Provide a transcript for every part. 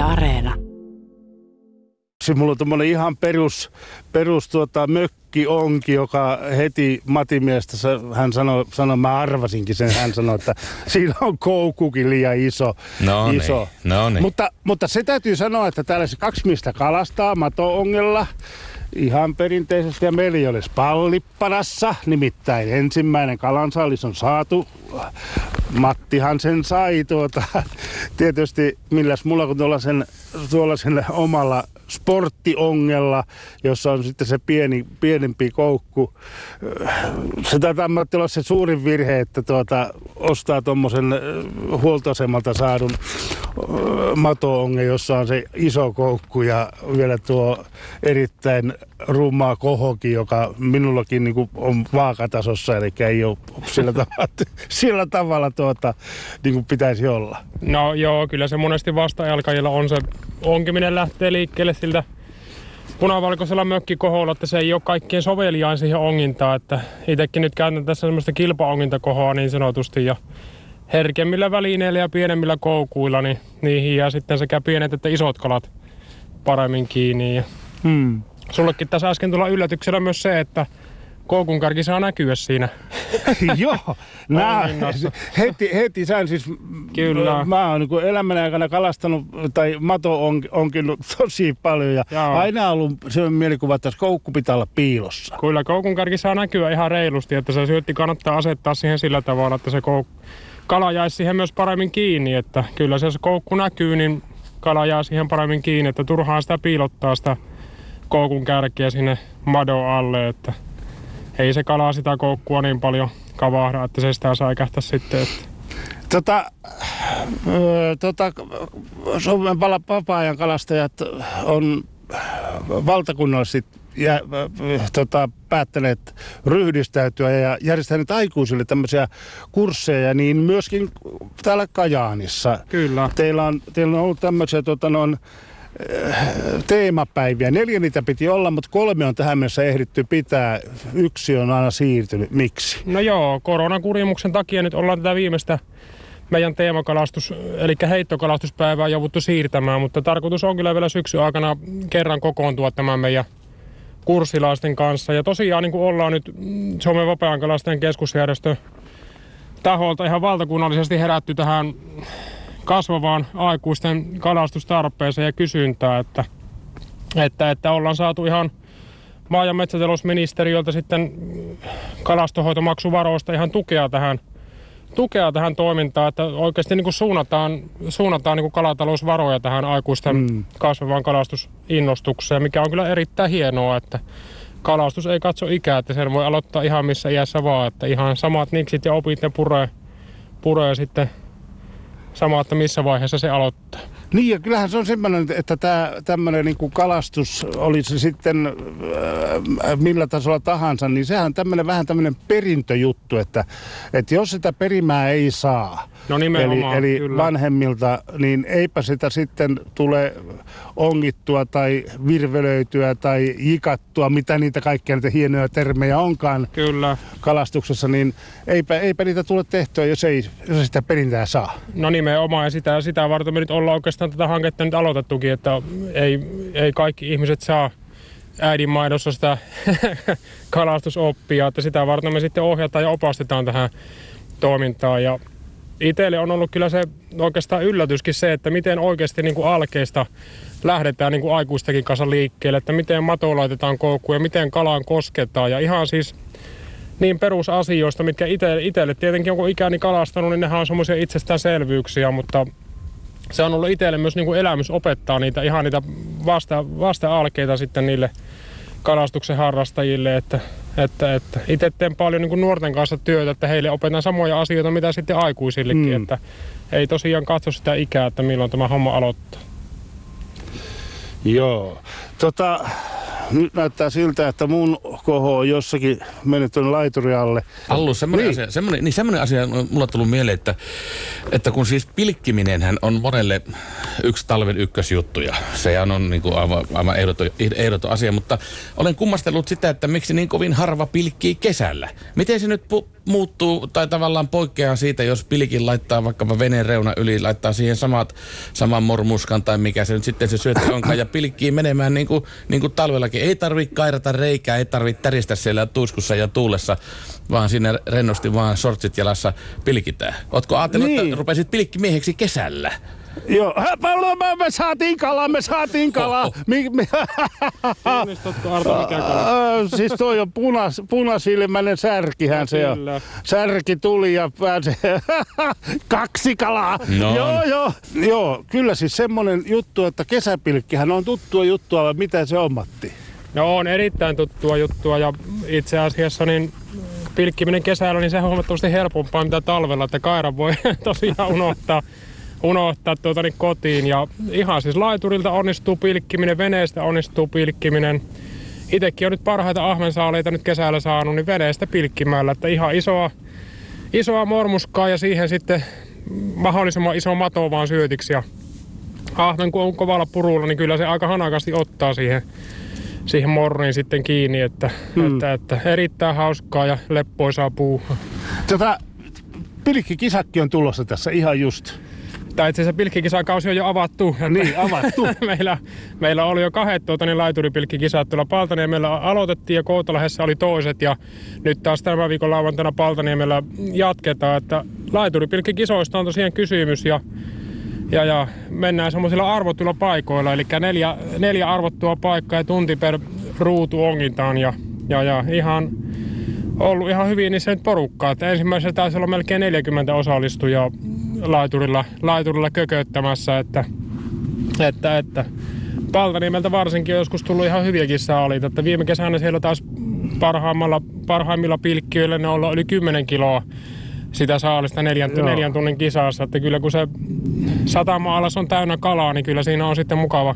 Yle Areena. Se mulla on tommonen ihan perus, perus tuota, mökki onki, joka heti Matimiestä, hän sanoi, sanoi, mä arvasinkin sen, hän sanoi, että siinä on koukukin liian iso. No iso. niin, no niin. Mutta, mutta se täytyy sanoa, että täällä se kaksi mistä kalastaa mato-ongella ihan perinteisesti ja meillä olisi pallipparassa. Nimittäin ensimmäinen kalansallis on saatu. Mattihan sen sai tuota. Tietysti milläs mulla kun tuollaisen, tuollaisen omalla sporttiongella, jossa on sitten se pieni, pienempi koukku. Se taitaa olla se suurin virhe, että tuota, ostaa tuommoisen huoltoasemalta saadun matoonge, jossa on se iso koukku ja vielä tuo erittäin rumaa kohokin, joka minullakin niin on vaakatasossa, eli ei ole sillä tavalla, sillä tavalla tuota, niin kuin pitäisi olla. No joo, kyllä se monesti vasta on se onkiminen lähtee liikkeelle siltä punavalkoisella mökkikoholla, että se ei ole kaikkien soveliaan siihen ongintaan. Että itsekin nyt käytän tässä semmoista kilpaongintakohoa niin sanotusti ja herkemmillä välineillä ja pienemmillä koukuilla, niin niihin ja sitten sekä pienet että isot kalat paremmin kiinni. Ja hmm. Sullekin tässä äsken tulla yllätyksellä myös se, että koukun kärki saa näkyä siinä. Joo, nää, heti, heti sään siis, Kyllä. mä oon niin elämän aikana kalastanut tai mato on, onkin tosi paljon ja Joo. aina ollut se mielikuva, että koukku pitää olla piilossa. Kyllä, koukun kärki saa näkyä ihan reilusti, että se syötti kannattaa asettaa siihen sillä tavalla, että se koukku kala jäisi siihen myös paremmin kiinni, että kyllä se, se koukku näkyy, niin kala jää siihen paremmin kiinni, että turhaan sitä piilottaa sitä koukun kärkeä sinne madon alle, että ei se kalaa sitä koukkua niin paljon kavahda, että se sitä säikähtä sitten. Että. Tota, tota, Suomen vapaa-ajan kalastajat on valtakunnallisesti ja, tota, päättäneet ryhdistäytyä ja järjestäneet aikuisille tämmöisiä kursseja, niin myöskin täällä Kajaanissa. Kyllä. Teillä on, teillä on ollut tämmöisiä tota, noin, teemapäiviä. Neljä niitä piti olla, mutta kolme on tähän mennessä ehditty pitää. Yksi on aina siirtynyt. Miksi? No joo, koronakurimuksen takia nyt ollaan tätä viimeistä meidän teemakalastus, eli heittokalastuspäivää jouduttu siirtämään, mutta tarkoitus on kyllä vielä syksyn aikana kerran kokoontua tämän meidän kurssilaisten kanssa. Ja tosiaan niin kuin ollaan nyt Suomen vapaa kalastajien keskusjärjestö taholta ihan valtakunnallisesti herätty tähän kasvavaan aikuisten kalastustarpeeseen ja kysyntään, että, että, että ollaan saatu ihan maa- ja metsätalousministeriöltä sitten kalastohoitomaksuvaroista ihan tukea tähän, tukea tähän toimintaan, että oikeasti niin kuin suunnataan, suunnataan niin kuin kalatalousvaroja tähän aikuisten mm. kasvavaan kalastusinnostukseen, mikä on kyllä erittäin hienoa, että kalastus ei katso ikää, että sen voi aloittaa ihan missä iässä vaan, että ihan samat niksit ja opit ne puree, puree sitten sama, että missä vaiheessa se aloittaa. Niin ja kyllähän se on semmoinen, että tämä tämmöinen niin kalastus, oli se sitten äh, millä tasolla tahansa, niin sehän on tämmöinen vähän tämmöinen perintöjuttu, että, että jos sitä perimää ei saa, no eli, eli kyllä. vanhemmilta, niin eipä sitä sitten tule ongittua tai virvelöityä tai jikattua, mitä niitä kaikkia niitä hienoja termejä onkaan kyllä. kalastuksessa, niin eipä, eipä niitä tule tehtyä, jos ei, jos sitä perintää saa. No nimenomaan, ja sitä, sitä varten me nyt ollaan oikeastaan tätä hanketta nyt aloitettukin, että ei, ei kaikki ihmiset saa äidinmaidossa sitä kalastusoppia, että sitä varten me sitten ohjataan ja opastetaan tähän toimintaan. Ja itselle on ollut kyllä se oikeastaan yllätyskin se, että miten oikeasti niin kuin alkeista lähdetään niin kuin aikuistakin kanssa liikkeelle, että miten mato laitetaan koukkuun ja miten kalaan kosketaan. Ja ihan siis niin perusasioista, mitkä itselle tietenkin onko ikäni kalastanut, niin nehän on semmoisia itsestäänselvyyksiä, mutta se on ollut itselle myös niin kuin elämys opettaa niitä ihan niitä vasta, vasta-alkeita sitten niille kalastuksen harrastajille, että, että, että itse teen paljon niin kuin nuorten kanssa työtä, että heille opetan samoja asioita, mitä sitten aikuisillekin, mm. että ei tosiaan katso sitä ikää, että milloin tämä homma aloittaa. Joo. Tota, nyt näyttää siltä, että mun koho on jossakin mennyt tuonne laituri alle. Allu, semmoinen, Niin. asia, semmoinen, niin semmoinen asia on mulla tullut mieleen, että, että kun siis pilkkiminenhän on monelle yksi talven ykkösjuttuja. Sehän on niin kuin aivan, aivan ehdoton, ehdoton asia, mutta olen kummastellut sitä, että miksi niin kovin harva pilkkii kesällä. Miten se nyt pu- muuttuu tai tavallaan poikkeaa siitä, jos pilkin laittaa vaikkapa veneen reuna yli, laittaa siihen samat, saman mormuskan tai mikä se nyt sitten se syöttö onkaan ja pilkkii menemään niin kuin, niin kuin talvellakin. Ei tarvitse kairata reikää, ei tarvitse täristä siellä tuiskussa ja tuulessa, vaan sinne rennosti vaan shortsit jalassa pilkitään. Ootko ajatellut, niin. Että rupesit pilkkimieheksi kesällä? Joo, pallo, me, me saatiin kalaa, me saatiin kalaa. Mi, mi, Tunnistatko Arto mikä kala? Ää, siis toi on punas, punasilmäinen särkihän se on. Särki tuli ja pääsi kaksi kalaa. No. Joo, joo. Joo, kyllä siis semmonen juttu, että kesäpilkkihän on tuttua juttua, vai mitä se on Matti? No on erittäin tuttua juttua ja itse asiassa niin pilkkiminen kesällä, niin se on huomattavasti helpompaa mitä talvella, että kaira voi tosiaan unohtaa, unohtaa tuota niin kotiin. Ja ihan siis laiturilta onnistuu pilkkiminen, veneestä onnistuu pilkkiminen. Itekin on nyt parhaita ahvensaaleita nyt kesällä saanut, niin veneestä pilkkimällä, että ihan isoa, isoa mormuskaa ja siihen sitten mahdollisimman iso mato vaan syötiksi. Ja ahven kun on kovalla purulla, niin kyllä se aika hanakasti ottaa siihen siihen morniin sitten kiinni, että, Hmm. että, että erittäin hauskaa ja leppoisaa puuhaa. Tota, pilkkikisakki on tulossa tässä ihan just. Tai itse asiassa pilkkikisakausi on jo avattu. Niin, avattu. meillä, meillä oli jo kahdet tuota, niin laituripilkkikisat tuolla Paltaniemellä aloitettiin ja Koutalahdessa oli toiset ja nyt taas tämän viikon lauantaina Paltaniemellä jatketaan, että laituripilkkikisoista on tosiaan kysymys ja ja, ja mennään semmoisilla arvotuilla paikoilla, eli neljä, neljä arvottua paikkaa ja tunti per ruutu ongitaan ja, ja, ja ihan ollut ihan hyvin niissä nyt porukkaa. Että ensimmäisessä taisi olla melkein 40 osallistujaa laiturilla, laiturilla kököttämässä, että, että, että Paltaniemeltä varsinkin on joskus tullut ihan hyviäkin saaliita. Että viime kesänä siellä taas parhaimmilla, parhaimmilla pilkkiöillä ne on ollut yli 10 kiloa sitä saalista neljän, Joo. neljän tunnin kisassa. Että kyllä kun se satama-alas on täynnä kalaa, niin kyllä siinä on sitten mukava,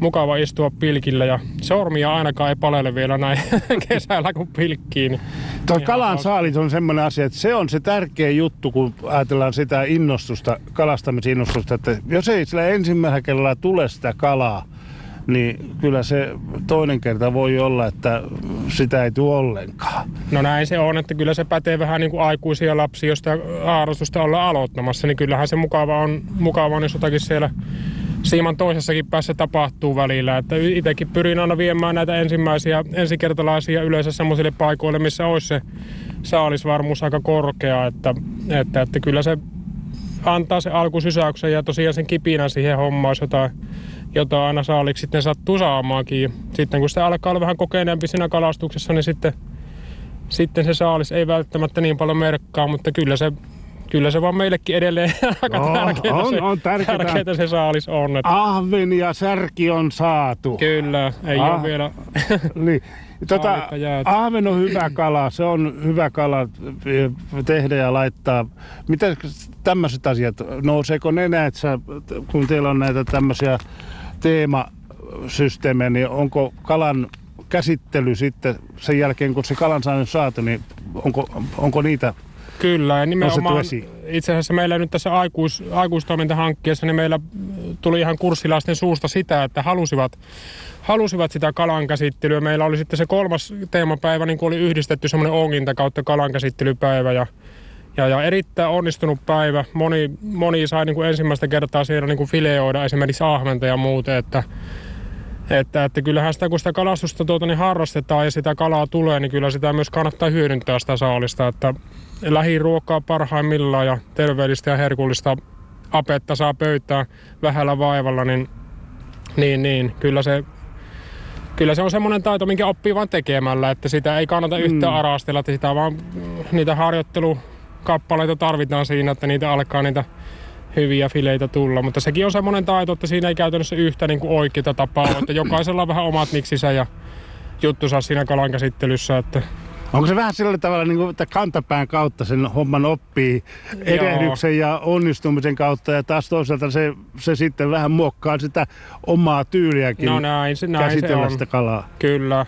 mukava istua pilkillä. Ja sormia ainakaan ei palele vielä näin kesällä, kun pilkkii. Niin Tuo kalan saalit on semmoinen asia, että se on se tärkeä juttu, kun ajatellaan sitä innostusta, kalastamisinnostusta, että jos ei sillä ensimmäisellä kerralla tule sitä kalaa, niin kyllä se toinen kerta voi olla, että sitä ei tule ollenkaan. No näin se on, että kyllä se pätee vähän niin kuin aikuisia lapsia, jos harrastusta ollaan aloittamassa, niin kyllähän se mukava on, mukava on jos jotakin siellä siiman toisessakin päässä tapahtuu välillä. Että itsekin pyrin aina viemään näitä ensimmäisiä ensikertalaisia yleensä semmoisille paikoille, missä olisi se saalisvarmuus aika korkea, että, että, että kyllä se antaa se alkusysäyksen ja tosiaan sen kipinän siihen hommaan, jos jotain, jotain aina saaliksi sitten sattuu saamaankin. Sitten kun sitä alkaa olla vähän kokeneempi siinä kalastuksessa, niin sitten, sitten se saalis ei välttämättä niin paljon merkkaa, mutta kyllä se, kyllä se vaan meillekin edelleen aika Joo, tärkeää, on- se, on tärkeää. tärkeää se saalis on. Että Ahven ja särki on saatu. Kyllä, ei Ah. ole vielä. Niin. Tota, ahven on hyvä kala, se on hyvä kala eh, tehdä ja laittaa. Mitä tämmöiset asiat, nouseeko ne näet sä, kun teillä on näitä tämmöisiä teemasysteemejä, niin onko kalan käsittely sitten sen jälkeen, kun se kalan on saatu, niin onko, onko niitä Kyllä, ja nimenomaan itse asiassa meillä nyt tässä aikuis, aikuistoimintahankkeessa, niin meillä tuli ihan kurssilaisten suusta sitä, että halusivat, halusivat sitä kalan käsittelyä. Meillä oli sitten se kolmas teemapäivä, niin kuin oli yhdistetty semmoinen onginta kautta kalan käsittelypäivä ja ja, ja erittäin onnistunut päivä. Moni, moni sai niin kuin ensimmäistä kertaa siellä niin kuin fileoida esimerkiksi ahventa ja muuta, että, että, että kyllähän sitä, kun sitä kalastusta tuota, niin harrastetaan ja sitä kalaa tulee, niin kyllä sitä myös kannattaa hyödyntää sitä saalista, että lähiruokaa parhaimmillaan ja terveellistä ja herkullista apetta saa pöytää vähällä vaivalla, niin, niin, niin kyllä se Kyllä se on semmoinen taito, minkä oppii vaan tekemällä, että sitä ei kannata yhtään Mm. arastella, että sitä vaan niitä harjoittelukappaleita tarvitaan siinä, että niitä alkaa niitä hyviä fileitä tulla. Mutta sekin on semmoinen taito, että siinä ei käytännössä yhtä niin kuin oikeita tapaa ole, että jokaisella on vähän omat niksinsä ja juttunsa siinä kalan käsittelyssä, että Onko se vähän sillä tavalla, niin kuin, että kantapään kautta sen homman oppii erehdyksen ja onnistumisen kautta ja taas toisaalta se, se sitten vähän muokkaa sitä omaa tyyliäkin No näin se, näin se käsitellä on. sitä kalaa. Kyllä,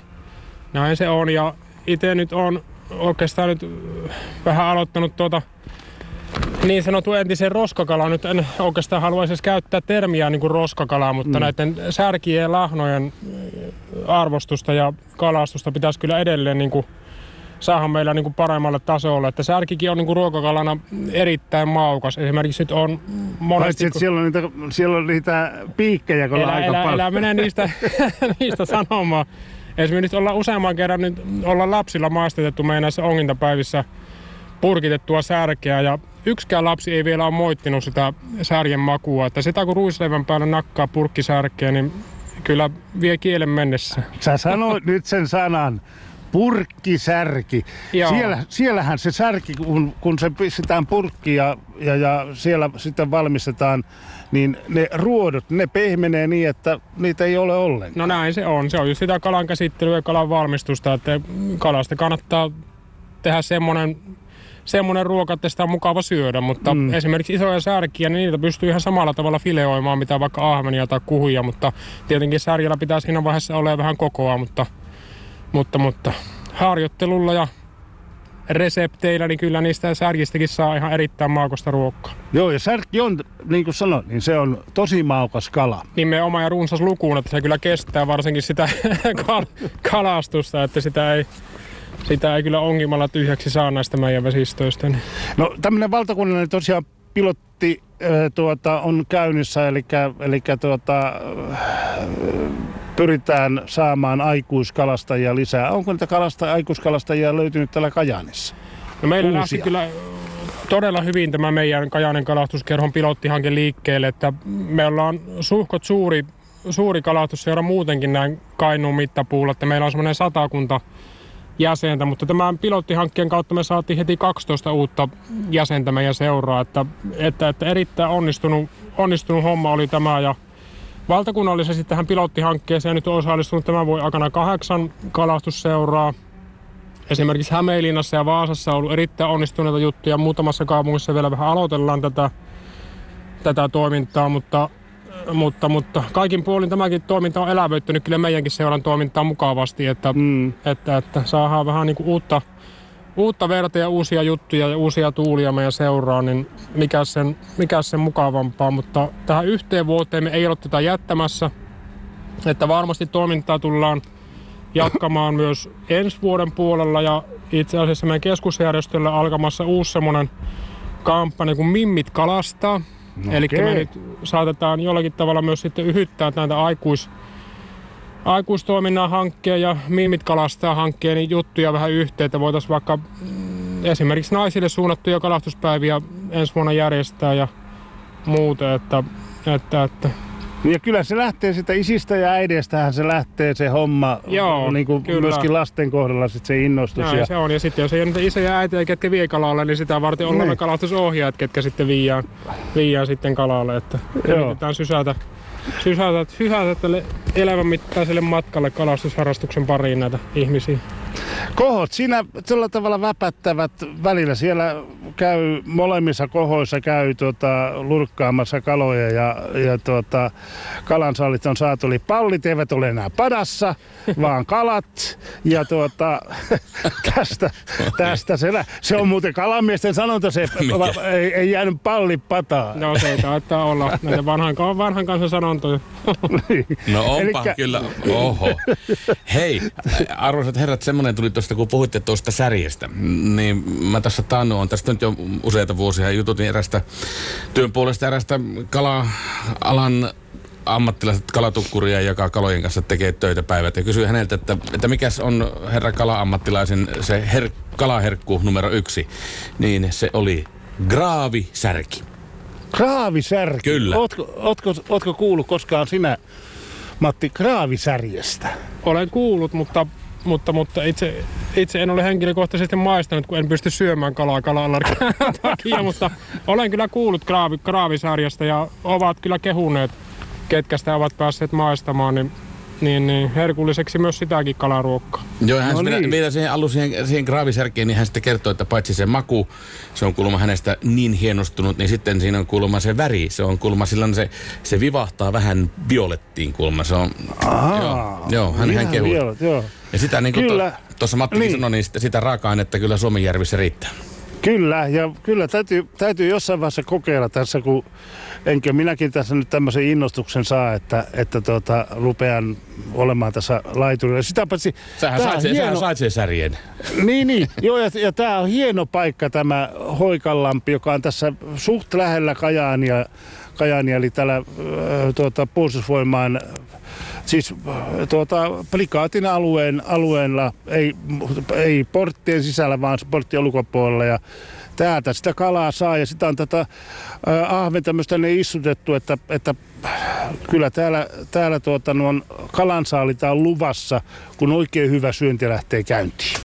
näin se on. Ja itse nyt on oikeastaan nyt äh, vähän aloittanut tuota niin sanotun entisen roskakalaa. Nyt en oikeastaan haluaisi edes käyttää termiä niin kuin roskakalaa, mutta mm. näiden särkien ja lahnojen äh, arvostusta ja kalastusta pitäisi kyllä edelleen niin kuin saada meillä niin kuin paremmalle tasolle. Että särkikin on niin kuin ruokakalana erittäin maukas. Esimerkiksi nyt on Paitsi, monesti... että siellä on niitä, siellä on niitä piikkejä kun on Elä, aika elä, paljon. elä mene niistä, niistä sanomaan. Esimerkiksi nyt ollaan useamman kerran nyt ollaan lapsilla maistetettu meidän näissä ongintapäivissä purkitettua särkeä ja yksikään lapsi ei vielä ole moittinut sitä särjen makua. Että sitä kun ruisleivän päälle nakkaa purkkisärkeä, niin kyllä vie kielen mennessä. Sä sanoit nyt sen sanan. Purkkisärki. Joo. Siellä, siellähän se särki, kun, kun se pistetään purkkiin ja, ja, ja siellä sitten valmistetaan, niin ne ruodot, ne pehmenee niin, että niitä ei ole ollenkaan. No näin se on. Se on just sitä kalan käsittelyä ja kalan valmistusta, että kalasta kannattaa tehdä semmoinen semmoinen ruoka, että sitä on mukava syödä, mutta mm. esimerkiksi isoja särkiä, niin niitä pystyy ihan samalla tavalla fileoimaan, mitä vaikka ahvenia tai kuhuja, mutta tietenkin särjellä pitää siinä vaiheessa olla vähän kokoa, mutta, mutta, mutta harjoittelulla ja resepteillä, niin kyllä niistä särjistäkin saa ihan erittäin maukosta ruokaa. Joo, ja särki on, niin kuin sanoin, niin se on tosi maukas kala. Nimenomaan ja runsas lukuun, että se kyllä kestää varsinkin sitä kal- kalastusta, että sitä ei, sitä ei kyllä ongimalla tyhjäksi saa näistä meidän vesistöistä. Niin. No tämmöinen valtakunnallinen tosiaan pilotti äh, tuota, on käynnissä, eli, eli tuota, äh, pyritään saamaan aikuiskalastajia lisää. Onko niitä kalasta, aikuiskalastajia löytynyt täällä Kajaanissa? No meillä Uusia. lähti kyllä todella hyvin tämä meidän Kajaanin kalastuskerhon pilottihanke liikkeelle, että me ollaan suhkot suuri, suuri kalastusseura muutenkin näin Kainuun mittapuulla, että meillä on semmoinen satakunta jäsentä, mutta tämän pilottihankkeen kautta me saatiin heti 12 uutta jäsentä meidän seuraa, että, että, että erittäin onnistunut, onnistunut homma oli tämä ja valtakunnallisesti tähän pilottihankkeeseen nyt on osallistunut tämän vuoden aikana kahdeksan kalastusseuraa, Esimerkiksi Hämeenlinnassa ja Vaasassa on ollut erittäin onnistuneita juttuja. Muutamassa kaupungissa vielä vähän aloitellaan tätä, tätä toimintaa, mutta, mutta, mutta kaikin puolin tämäkin toiminta on elävöittänyt kyllä meidänkin seuran toimintaa mukavasti, että, Mm. että, että saadaan vähän niin kuin uutta, uutta verta ja uusia juttuja ja uusia tuulia meidän seuraan, niin mikä sen, mikä sen mukavampaa. Mutta tähän yhteen vuoteen me ei ole tätä jättämässä, että varmasti toimintaa tullaan jatkamaan myös ensi vuoden puolella ja itse asiassa meidän keskusjärjestöllä alkamassa uusi semmoinen kampanja kuin Mimmit kalastaa. No Eli okei. me nyt saatetaan jollakin tavalla myös sitten yhyttää näitä aikuis, aikuistoiminnan hankkeen ja Mimmit kalastaa hankkeen niin juttuja vähän yhteen, että voitaisiin vaikka mm, esimerkiksi naisille suunnattuja kalastuspäiviä ensi vuonna järjestää ja muuta, että, että, että Ja kyllä se lähtee sitä isistä ja äideistähän se lähtee se homma, Joo, niin kuin kyllä. myöskin lasten kohdalla sit se innostus. Näin Ja, se on. Ja sitten jos ei ole niitä isoja ja äitejä, ketkä vie kalalle, niin sitä varten ollaan Niin. kalastusohjaajat, ketkä sitten viiään, viiään sitten kalalle. Että Joo. yritetään sysätä, sysätä, sysätä tälle elämänmittaiselle matkalle kalastusharrastuksen pariin näitä ihmisiä. Kohot siinä tällä tavalla väpättävät välillä. Siellä käy molemmissa kohoissa käy tuota, lurkkaamassa kaloja ja, ja tuota, kalansalit on saatu. Eli pallit eivät ole enää padassa, vaan kalat. Ja tuota, tästä, tästä se, lä- se on muuten kalamiesten sanonta, se ei, ei jäänyt palli pataan. No se ei taitaa olla näitä vanhan, vanhan kanssa sanontoja. No onpa Elikkä- kyllä, oho. Hei, arvoisat herrat, semmoinen tuli tuosta, kun puhuitte tuosta särjestä. Niin mä tässä on tästä nyt jo useita vuosia jututin erästä työn puolesta erästä kala-alan ammattilaiset kalatukkuria, joka kalojen kanssa tekee töitä päivät. Ja kysyin häneltä, että, että mikäs on herra kala-ammattilaisen se her, kalaherkku numero yksi. Niin se oli graavisärki. Kraavisärki. Kyllä. Ootko, ootko, ootko kuullut koskaan sinä, Matti, kraavisärjestä? Olen kuullut, mutta, mutta, mutta itse, itse en ole henkilökohtaisesti maistanut, kun en pysty syömään kalaa kalallergian takia, mutta olen kyllä kuullut kraavi, kraavisarjasta ja ovat kyllä kehuneet, ketkä sitä ovat päässeet maistamaan, niin niin, niin herkulliseksi myös sitäkin kalaruokkaa. Joo, hän No vielä, niin. vielä siihen alu siihen, siihen graavisärkeen, niin hän sitten kertoi, että paitsi se maku, se on kuulemma hänestä niin hienostunut, niin sitten siinä on kuulemma se väri. Se on kuulemma silloin se, se vivahtaa vähän violettiin kuulemma. Se on, Ahaa, joo, joo, hän, hän kehui. violet, joo. Ja sitä niin kuin tuossa Mattikin Niin. sanoi, niin sitä, sitä raaka-ainetta kyllä Suomenjärvissä riittää. Kyllä, ja kyllä täytyy, täytyy jossain vaiheessa kokeilla tässä, kun enkä minäkin tässä nyt tämmöisen innostuksen saa, että, että tuota, rupean olemaan tässä laiturilla. Sitä paitsi, Sähän sait, sähän hieno- sait sen särjen. Niin, niin. Joo, ja, ja tämä on hieno paikka tämä Hoikanlampi, joka on tässä suht lähellä Kajaania, Kajaania eli täällä äh, tuota, puolustusvoimaan Siis tuota, prikaatin alueen, alueella, ei, ei porttien sisällä, vaan porttien ulkopuolella. Ja täältä sitä kalaa saa ja sitä on tätä äh, ahventa myös tänne istutettu, että, että kyllä täällä, täällä tuota, nuon kalansaalita on luvassa, kun oikein hyvä syönti lähtee käyntiin.